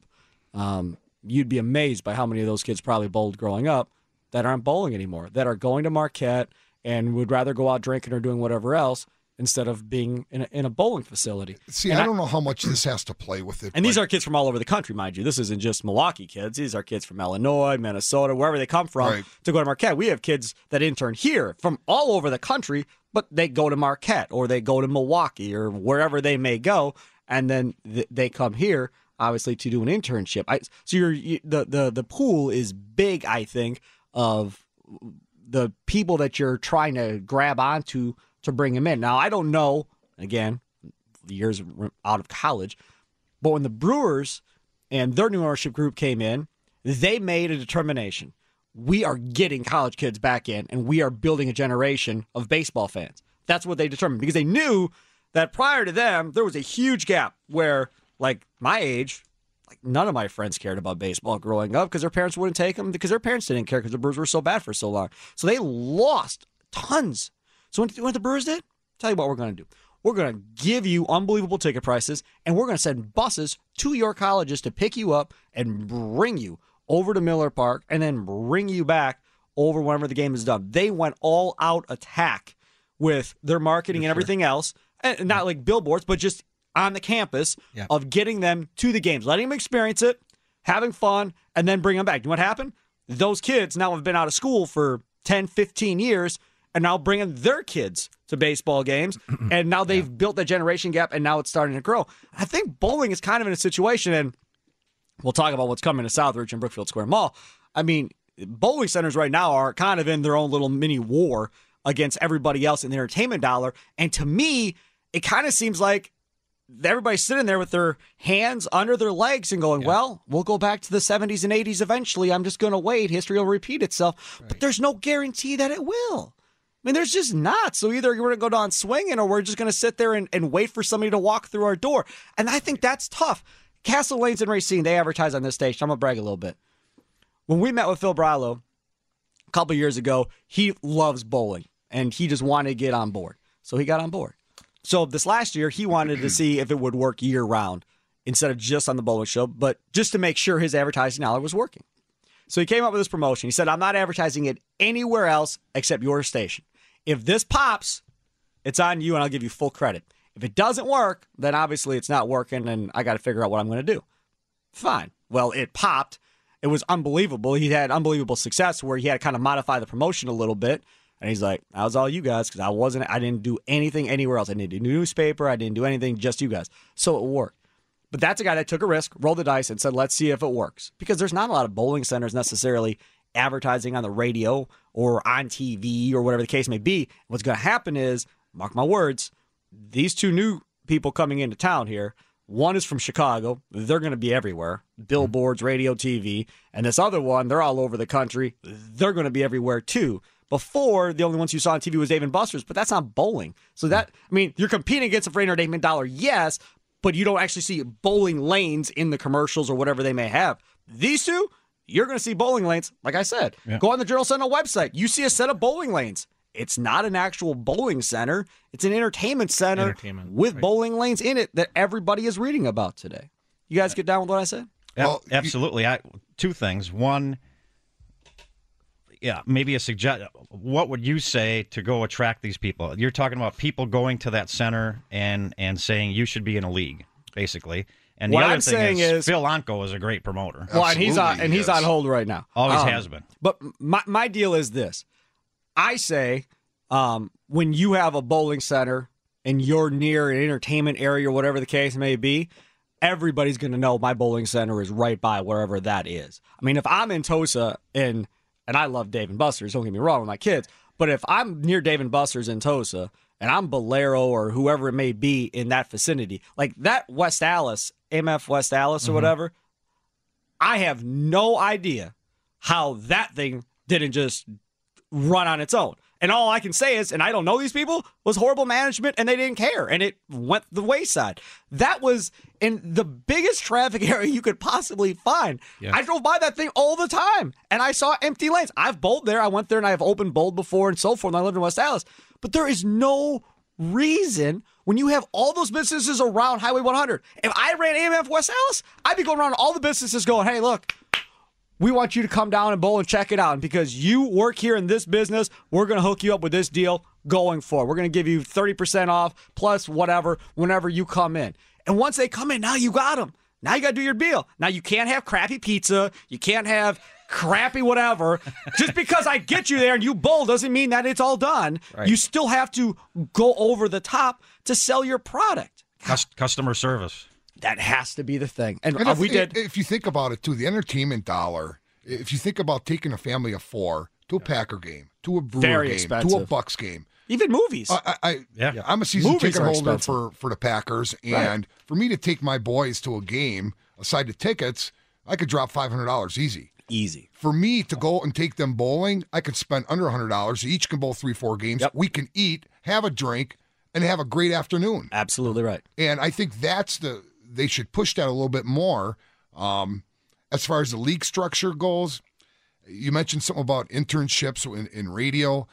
um, you'd be amazed by how many of those kids probably bowled growing up that aren't bowling anymore, that are going to Marquette and would rather go out drinking or doing whatever else instead of being in a, in a bowling facility. See, And I don't know how much this has to play with it. And these are kids from all over the country, mind you. This isn't just Milwaukee kids. These are kids from Illinois, Minnesota, wherever they come from Right. to go to Marquette. We have kids that intern here from all over the country, but they go to Marquette or they go to Milwaukee or wherever they may go, and then th- they come here obviously to do an internship. I, so you're, you, the the the pool is big, I think, of the people that you're trying to grab onto to bring them in. Now, I don't know. Again, years out of college, but when the Brewers and their new ownership group came in, they made a determination. We are getting college kids back in and we are building a generation of baseball fans. That's what they determined because they knew that prior to them, there was a huge gap where, like my age, like none of my friends cared about baseball growing up because their parents wouldn't take them because their parents didn't care because the Brewers were so bad for so long. So they lost tons. So what, what the Brewers did? Tell you what we're going to do. We're going to give you unbelievable ticket prices, and we're going to send buses to your colleges to pick you up and bring you over to Miller Park, and then bring you back over whenever the game is done. They went all out attack with their marketing and everything else, and not like billboards, but just on the campus Yeah. of getting them to the games, letting them experience it, having fun, and then bring them back. You know what happened? Those kids now have been out of school for 10, 15 years and now bringing their kids to baseball games. [CLEARS THROAT] and now they've built that generation gap and now it's starting to grow. I think bowling is kind of in a situation, and we'll talk about what's coming to Southridge and Brookfield Square Mall. I mean, bowling centers right now are kind of in their own little mini war against everybody else in the entertainment dollar. And to me, it kind of seems like everybody's sitting there with their hands under their legs and going, well, we'll go back to the 70s and 80s eventually. I'm just going to wait. History will repeat itself. But there's no guarantee that it will. I mean, there's just not. So either we're going to go down swinging or we're just going to sit there and, and wait for somebody to walk through our door. And I think that's tough. Castle Lanes and Racine, they advertise on this station. I'm going to brag a little bit. When we met with Phil Brylow a couple years ago, he loves bowling and he just wanted to get on board. So he got on board. So this last year, he wanted to [CLEARS THROAT] see if it would work year round instead of just on the bowling show, but just to make sure his advertising dollar was working. So he came up with this promotion. He said, I'm not advertising it anywhere else except your station. If this pops, it's on you and I'll give you full credit. If it doesn't work, then obviously it's not working and I got to figure out what I'm going to do. Fine. Well, it popped it was unbelievable. He had unbelievable success where he had to kind of modify the promotion a little bit. And he's like, that was all you guys because I wasn't, I didn't do anything anywhere else. I didn't do newspaper. I didn't do anything, just you guys. So it worked. But that's a guy that took a risk, rolled the dice, and said, let's see if it works. Because there's not a lot of bowling centers necessarily advertising on the radio or on TV or whatever the case may be. What's going to happen is, mark my words, these two new people coming into town here, one is from Chicago. They're going to be everywhere billboards, radio, TV. And this other one, they're all over the country. They're going to be everywhere too. Before, the only ones you saw on TV was Dave and Buster's, but that's not bowling. So that, hmm. I mean, you're competing against a for entertainment dollar, yes, but you don't actually see bowling lanes in the commercials or whatever they may have. These two, you're going to see bowling lanes. Like I said, go on the Journal Sentinel website. You see a set of bowling lanes. It's not an actual bowling center. It's an entertainment center Entertainment, with right. bowling lanes in it that everybody is reading about today. You guys get down with what I said? Well, absolutely. I two things. One, yeah, maybe a suggest. What would you say to go attract these people? You're talking about people going to that center and and saying you should be in a league, basically. And the What other I'm thing saying is, is- Phil Anko is a great promoter. Well, and he's on Absolutely, and he's on hold right now. Always Um, has been. But my my deal is this: I say, um, when you have a bowling center and you're near an entertainment area or whatever the case may be, everybody's going to know my bowling center is right by wherever that is. I mean, if I'm in Tosa and and I love Dave and Buster's, don't get me wrong with my kids, but if I'm near Dave and Buster's in Tosa and I'm Bolero or whoever it may be in that vicinity, like that West Allis, MF West Allis or mm-hmm. whatever, I have no idea how that thing didn't just run on its own. And all I can say is, and I don't know these people, was horrible management and they didn't care and it went the wayside. That was in the biggest traffic [LAUGHS] area you could possibly find. I drove by that thing all the time and I saw empty lanes. I've bowled there. I went there and I've open bowled before and so forth. And I lived in West Allis. But there is no reason when you have all those businesses around Highway 100. If I ran AMF West Allis, I'd be going around all the businesses going, hey, look, we want you to come down and bowl and check it out. And because you work here in this business, we're going to hook you up with this deal going forward. We're going to give you 30% off plus whatever whenever you come in. And once they come in, now you got them. Now you got to do your deal. Now you can't have crappy pizza. You can't have crappy whatever. [LAUGHS] Just because I get you there and you bowl doesn't mean that it's all done. You still have to go over the top to sell your product. Cus- customer service. That has to be the thing. And, And if, we did. If you think about it, too, the entertainment dollar. If you think about taking a family of four to a Packer game, to a Brewer Very game, to a. Bucks game. even movies. I, I, I Yeah. I'm a season Movies ticket holder expensive. for for the Packers, and for me to take my boys to a game, aside the tickets, I could drop five hundred dollars easy. Easy. For me to go and take them bowling, I could spend under hundred dollars. Each can bowl three, four games. Yep. We can eat, have a drink, and have a great afternoon. Absolutely right. And I think that's the they should push that a little bit more. Um, as far as the league structure goes, you mentioned something about internships in, in radio.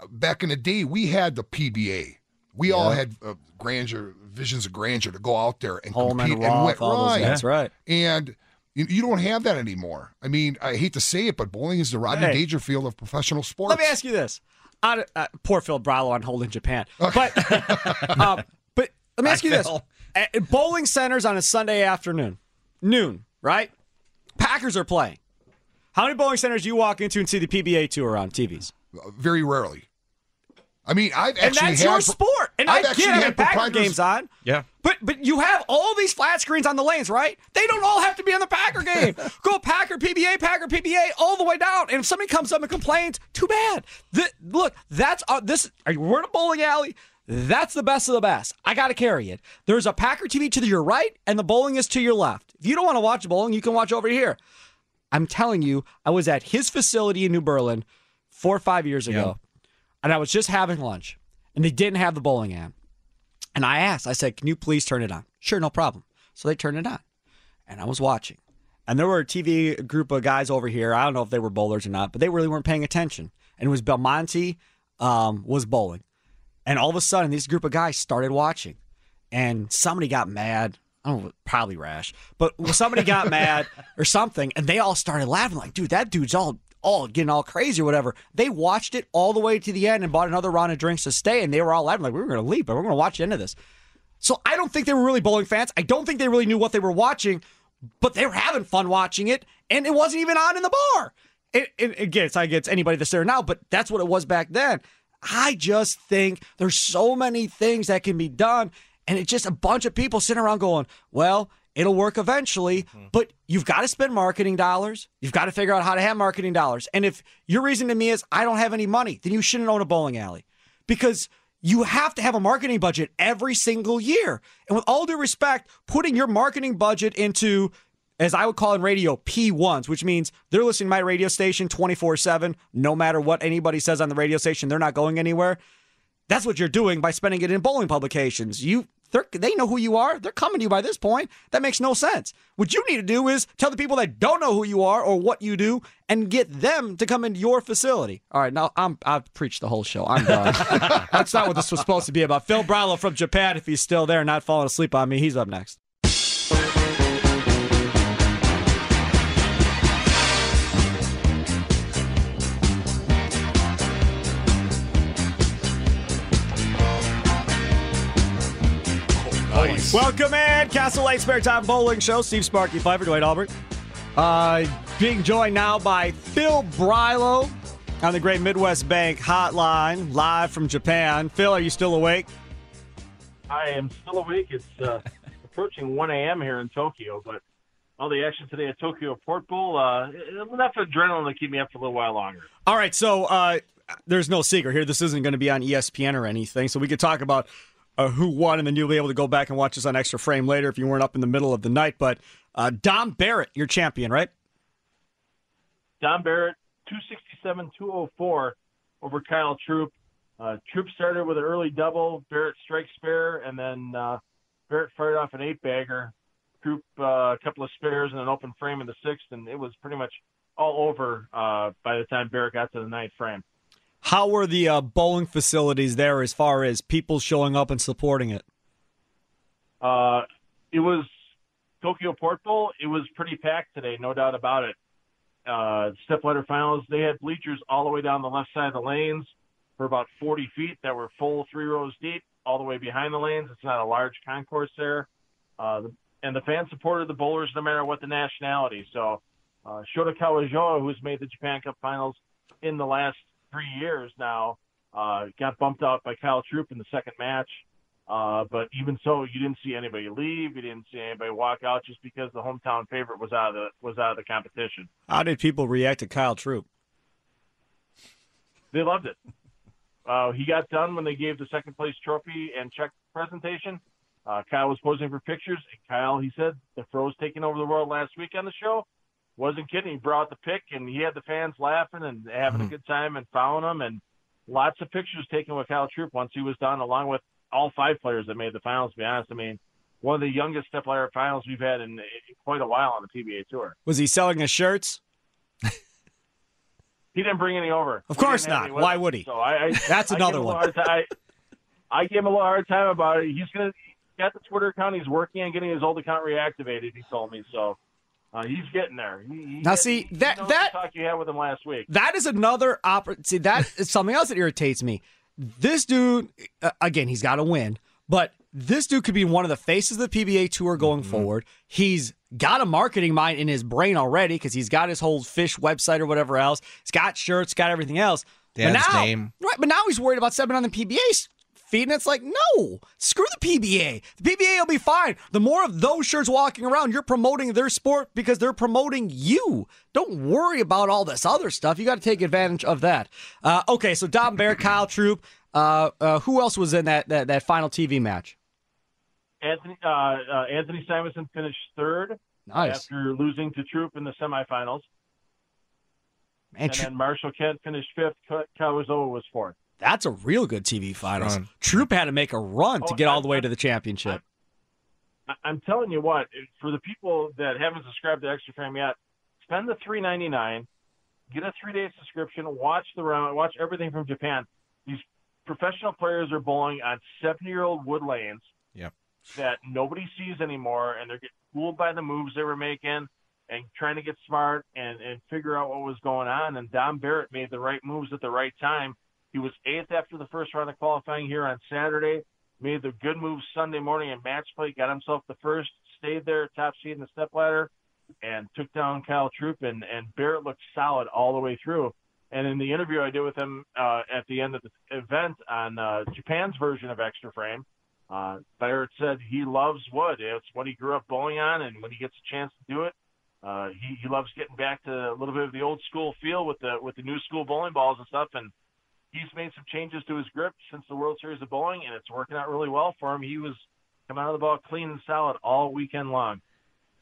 Uh, Back in the day, we had the PBA. We all had uh, grandeur, visions of grandeur to go out there and Holman, compete and Roth, win. all those Right. That's right. And you, you don't have that anymore. I mean, I hate to say it, but bowling is the Rodney Hey. Dangerfield of professional sports. Let me ask you this: on, uh, poor Phil Brylow on hold in Japan, but [LAUGHS] um, but let me [LAUGHS] ask you this: Phil. At bowling centers on a Sunday afternoon, noon, right? Packers are playing. How many bowling centers do you walk into and see the PBA tour on TVs? Very rarely. I mean, I've And actually that's had your sport. And I I've get actually having had Packer proprietors- games on. Yeah. But but you have all these flat screens on the lanes, right? They don't all have to be on the Packer game. [LAUGHS] Go Packer PBA, Packer PBA, all the way down. And if somebody comes up and complains, too bad. Th- look, that's uh, this. Are you we're in a bowling alley? That's the best of the best. I got to carry it. There's a Packer TV to your right, and the bowling is to your left. If you don't want to watch bowling, you can watch over here. I'm telling you, I was at his facility in New Berlin four or five years ago, and I was just having lunch, and they didn't have the bowling app. And I asked, I said, Can you please turn it on? Sure, no problem. So they turned it on. And I was watching. And there were a TV group of guys over here. I don't know if they were bowlers or not, but they really weren't paying attention. And it was Belmonte um, was bowling. And all of a sudden, this group of guys started watching. And somebody got mad. I don't know, probably Rash, but somebody got [LAUGHS] mad or something, and they all started laughing like, "Dude, that dude's all all getting all crazy or whatever." They watched it all the way to the end and bought another round of drinks to stay, and they were all laughing like, "We were going to leave, but we're going to watch the end of this." So I don't think they were really bowling fans. I don't think they really knew what they were watching, but they were having fun watching it. and it wasn't even on in the bar. It, it, it gets, I gets anybody that's there now, but that's what it was back then. I just think there's so many things that can be done, and it's just a bunch of people sitting around going, well, it'll work eventually, mm-hmm. but you've got to spend marketing dollars. You've got to figure out how to have marketing dollars. And if your reason to me is I don't have any money, then you shouldn't own a bowling alley because you have to have a marketing budget every single year. And with all due respect, putting your marketing budget into as I would call in radio, P1s, which means they're listening to my radio station 24 7. No matter what anybody says on the radio station, they're not going anywhere. That's what you're doing by spending it in bowling publications. You they know who you are. They're coming to you by this point. That makes no sense. What you need to do is tell the people that don't know who you are or what you do and get them to come into your facility. All right, now I'm I've preached the whole show. I'm done. [LAUGHS] That's not what this was supposed to be about. Phil Brylow from Japan, if he's still there, not falling asleep on me, he's up next. Welcome in, Castle Lanes Spare Time Bowling Show. Steve Sparky Pfeiffer, Dwight Albright. Uh, being joined now by Phil Brylow on the Great Midwest Bank Hotline, live from Japan. Phil, are you still awake? I am still awake. It's uh, [LAUGHS] approaching 1 a.m. here in Tokyo, but all the action today at Tokyo Port Bowl, uh, enough adrenaline to keep me up for a little while longer. All right, so uh, there's no secret here. This isn't going to be on ESPN or anything, so we could talk about uh, who won, and then you'll be able to go back and watch this on Extra Frame later if you weren't up in the middle of the night. But uh, Dom Barrett, your champion, right? Dom Barrett, 267 204 over Kyle Troup. Uh, Troup started with an early double, Barrett strike spare, and then uh, Barrett fired off an eight bagger. Troup uh, a couple of spares and an open frame in the sixth, and it was pretty much all over uh, by the time Barrett got to the ninth frame. How were the uh, bowling facilities there as far as people showing up and supporting it? Uh, it was Tokyo Port Bowl. It was pretty packed today, no doubt about it. Uh, step ladder finals, they had bleachers all the way down the left side of the lanes for about 40 feet that were full three rows deep, all the way behind the lanes. It's not a large concourse there. Uh, the, and the fans supported the bowlers no matter what the nationality. So uh, Shota Kawazoe, who's made the Japan Cup finals in the last three years now. Uh, got bumped out by Kyle Troup in the second match. Uh, but even so, you didn't see anybody leave. You didn't see anybody walk out just because the hometown favorite was out of the was out of the competition. How did people react to Kyle Troup? They loved it. Uh, he got done when they gave the second place trophy and check presentation. Uh, Kyle was posing for pictures. And Kyle, he said, the Fro's taking over the world last week on the show wasn't kidding. He brought the pick and he had the fans laughing and having mm-hmm. a good time and following him and lots of pictures taken with Kyle Troup once he was done, along with all five players that made the finals. To be honest, I mean, one of the youngest step ladder finals we've had in, in quite a while on the PBA tour. Was he selling his shirts? he didn't bring any over. Of course not. Why would he? So I, I that's I another one. I, I gave him a little hard time about it. He's gonna he got the Twitter account. He's working on getting his old account reactivated. He told me so. Uh, he's getting there. He, now, see that that talk you had with him last week. That is another opportunity. See, that [LAUGHS] is something else that irritates me. This dude, uh, again, he's got to win, but this dude could be one of the faces of the PBA tour going mm-hmm. forward. He's got a marketing mind in his brain already because he's got his whole fish website or whatever else. He's got shirts, got everything else. Dan's but now, name. Right, but now he's worried about stepping on the PBA feet. And it's like, no, screw the PBA. The PBA will be fine. The more of those shirts walking around, you're promoting their sport because they're promoting you. Don't worry about all this other stuff. You got to take advantage of that. Uh, okay, so Dom Bear, Kyle Troup. Uh, uh, who else was in that, that, that final TV match? Anthony uh, uh, Anthony Simonsen finished third nice. after losing to Troup in the semifinals. Man, and then Marshall Kent finished fifth. Kawazoe was fourth. That's a real good TV finals. Run. Troup had to make a run oh, to get all the way to the championship. I'm, I'm telling you what, for the people that haven't subscribed to Extra Frame yet, spend the three ninety nine, get a three day subscription, watch the round, watch everything from Japan. These professional players are bowling on seventy year old wood lanes yep. that nobody sees anymore, and they're getting fooled by the moves they were making and trying to get smart and, and figure out what was going on. And Dom Barrett made the right moves at the right time he was eighth after the first round of qualifying here on Saturday. Made the good move Sunday morning in match play. Got himself the first. Stayed there, top seed in the step ladder. and took down Kyle Troup, and, and Barrett looked solid all the way through. And in the interview I did with him uh, at the end of the event on uh, Japan's version of Extra Frame, uh, Barrett said he loves wood. It's what he grew up bowling on, and when he gets a chance to do it, uh, he, he loves getting back to a little bit of the old school feel with the with the new school bowling balls and stuff. And he's made some changes to his grip since the World Series of Bowling, and it's working out really well for him. He was coming out of the ball clean and solid all weekend long.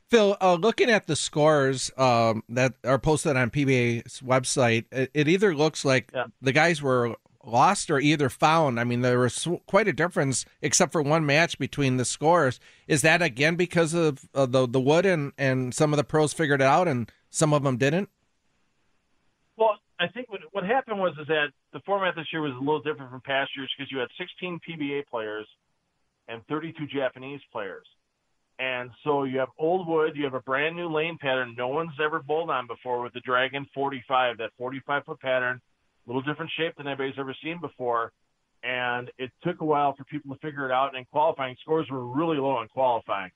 Phil, uh, looking at the scores um, that are posted on PBA's website, it, it either looks like Yeah. the guys were lost or either found. I mean, there was quite a difference, except for one match between the scores. Is that again because of uh, the the wood and and some of the pros figured it out and some of them didn't? I think what, what happened was is that the format this year was a little different from past years because you had 16 PBA players and 32 Japanese players. And so you have old wood, you have a brand new lane pattern no one's ever bowled on before with the Dragon 45, that 45 foot pattern, a little different shape than anybody's ever seen before. And it took a while for people to figure it out. And qualifying scores were really low in qualifying.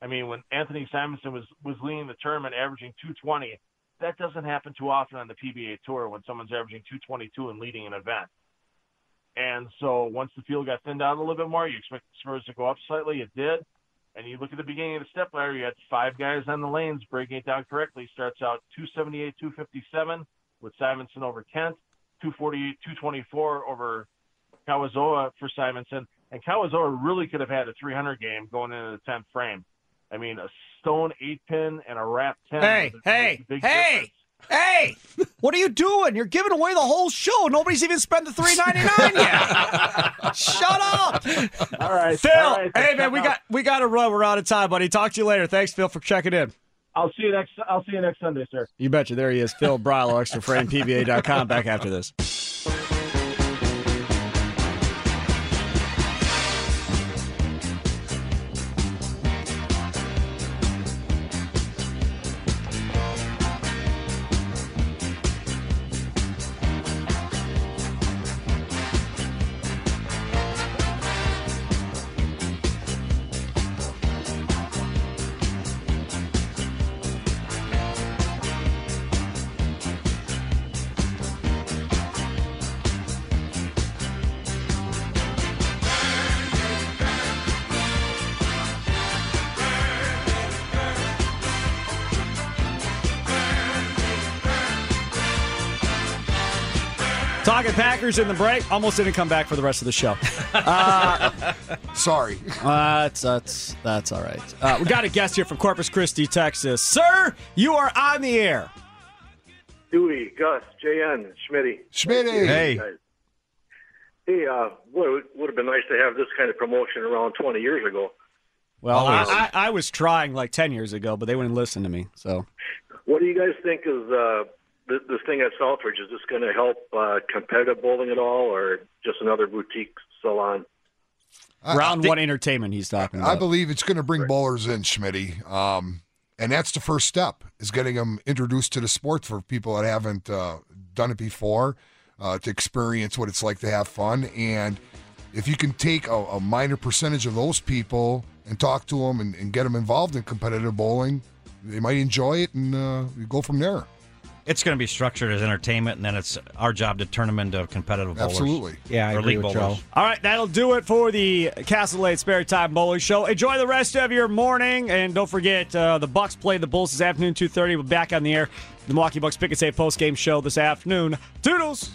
I mean, when Anthony Simonsen was was leading the tournament, averaging 220, that doesn't happen too often on the PBA tour when someone's averaging 222 and leading an event. And so once the field got thinned out a little bit more, you expect the scores to go up slightly. It did. And you look at the beginning of the step ladder, you had five guys on the lanes breaking it down correctly. Starts out 278, 257 with Simonsen over Kent, 248, 224 over Kawazoe for Simonsen. And Kawazoe really could have had a 300 game going into the 10th frame. I mean, a stone eight pin and a wrap 10. Hey, hey, big hey! difference. Hey, what are you doing? You're giving away the whole show. Nobody's even spent the three ninety nine yet. [LAUGHS] Shut up, All right. Phil. all right, hey man, we got we got to run. We're out of time, buddy. Talk to you later. Thanks, Phil, for checking in. I'll see you next. I'll see you next Sunday, sir. You betcha. There he is, Phil Brylow, extra frame, PBA.com. Back after this. Talking Packers in the break. Almost didn't come back for the rest of the show. [LAUGHS] Sorry. Uh, that's that's that's all right. Uh, we got a guest here from Corpus Christi, Texas. Sir, you are on the air. Dewey, Gus, JN, Schmitty. Schmitty. Hey. Hey, uh, would would have been nice to have this kind of promotion around 20 years ago. Well, I, I, I was trying like ten years ago, but they wouldn't listen to me. So What do you guys think is uh, th- this thing at Southridge? Is this going to help uh, competitive bowling at all, or just another boutique salon? I- round I, one entertainment he's talking about. I believe it's going to bring bowlers in, Schmitty. Um, and that's the first step is getting them introduced to the sport for people that haven't uh, done it before uh, to experience what it's like to have fun. And if you can take a, a minor percentage of those people and talk to them and, and get them involved in competitive bowling, they might enjoy it and uh, go from there. It's going to be structured as entertainment, and then it's our job to turn them into competitive bowlers. Absolutely. Yeah, I Or agree league with bowlers. Joe. All right, that'll do it for the Castle Lanes Spare Time Bowling Show. Enjoy the rest of your morning, and don't forget uh, the Bucks play the Bulls this afternoon, two thirty. We're back on the air. The Milwaukee Bucks Pick and Save post game show this afternoon. Toodles.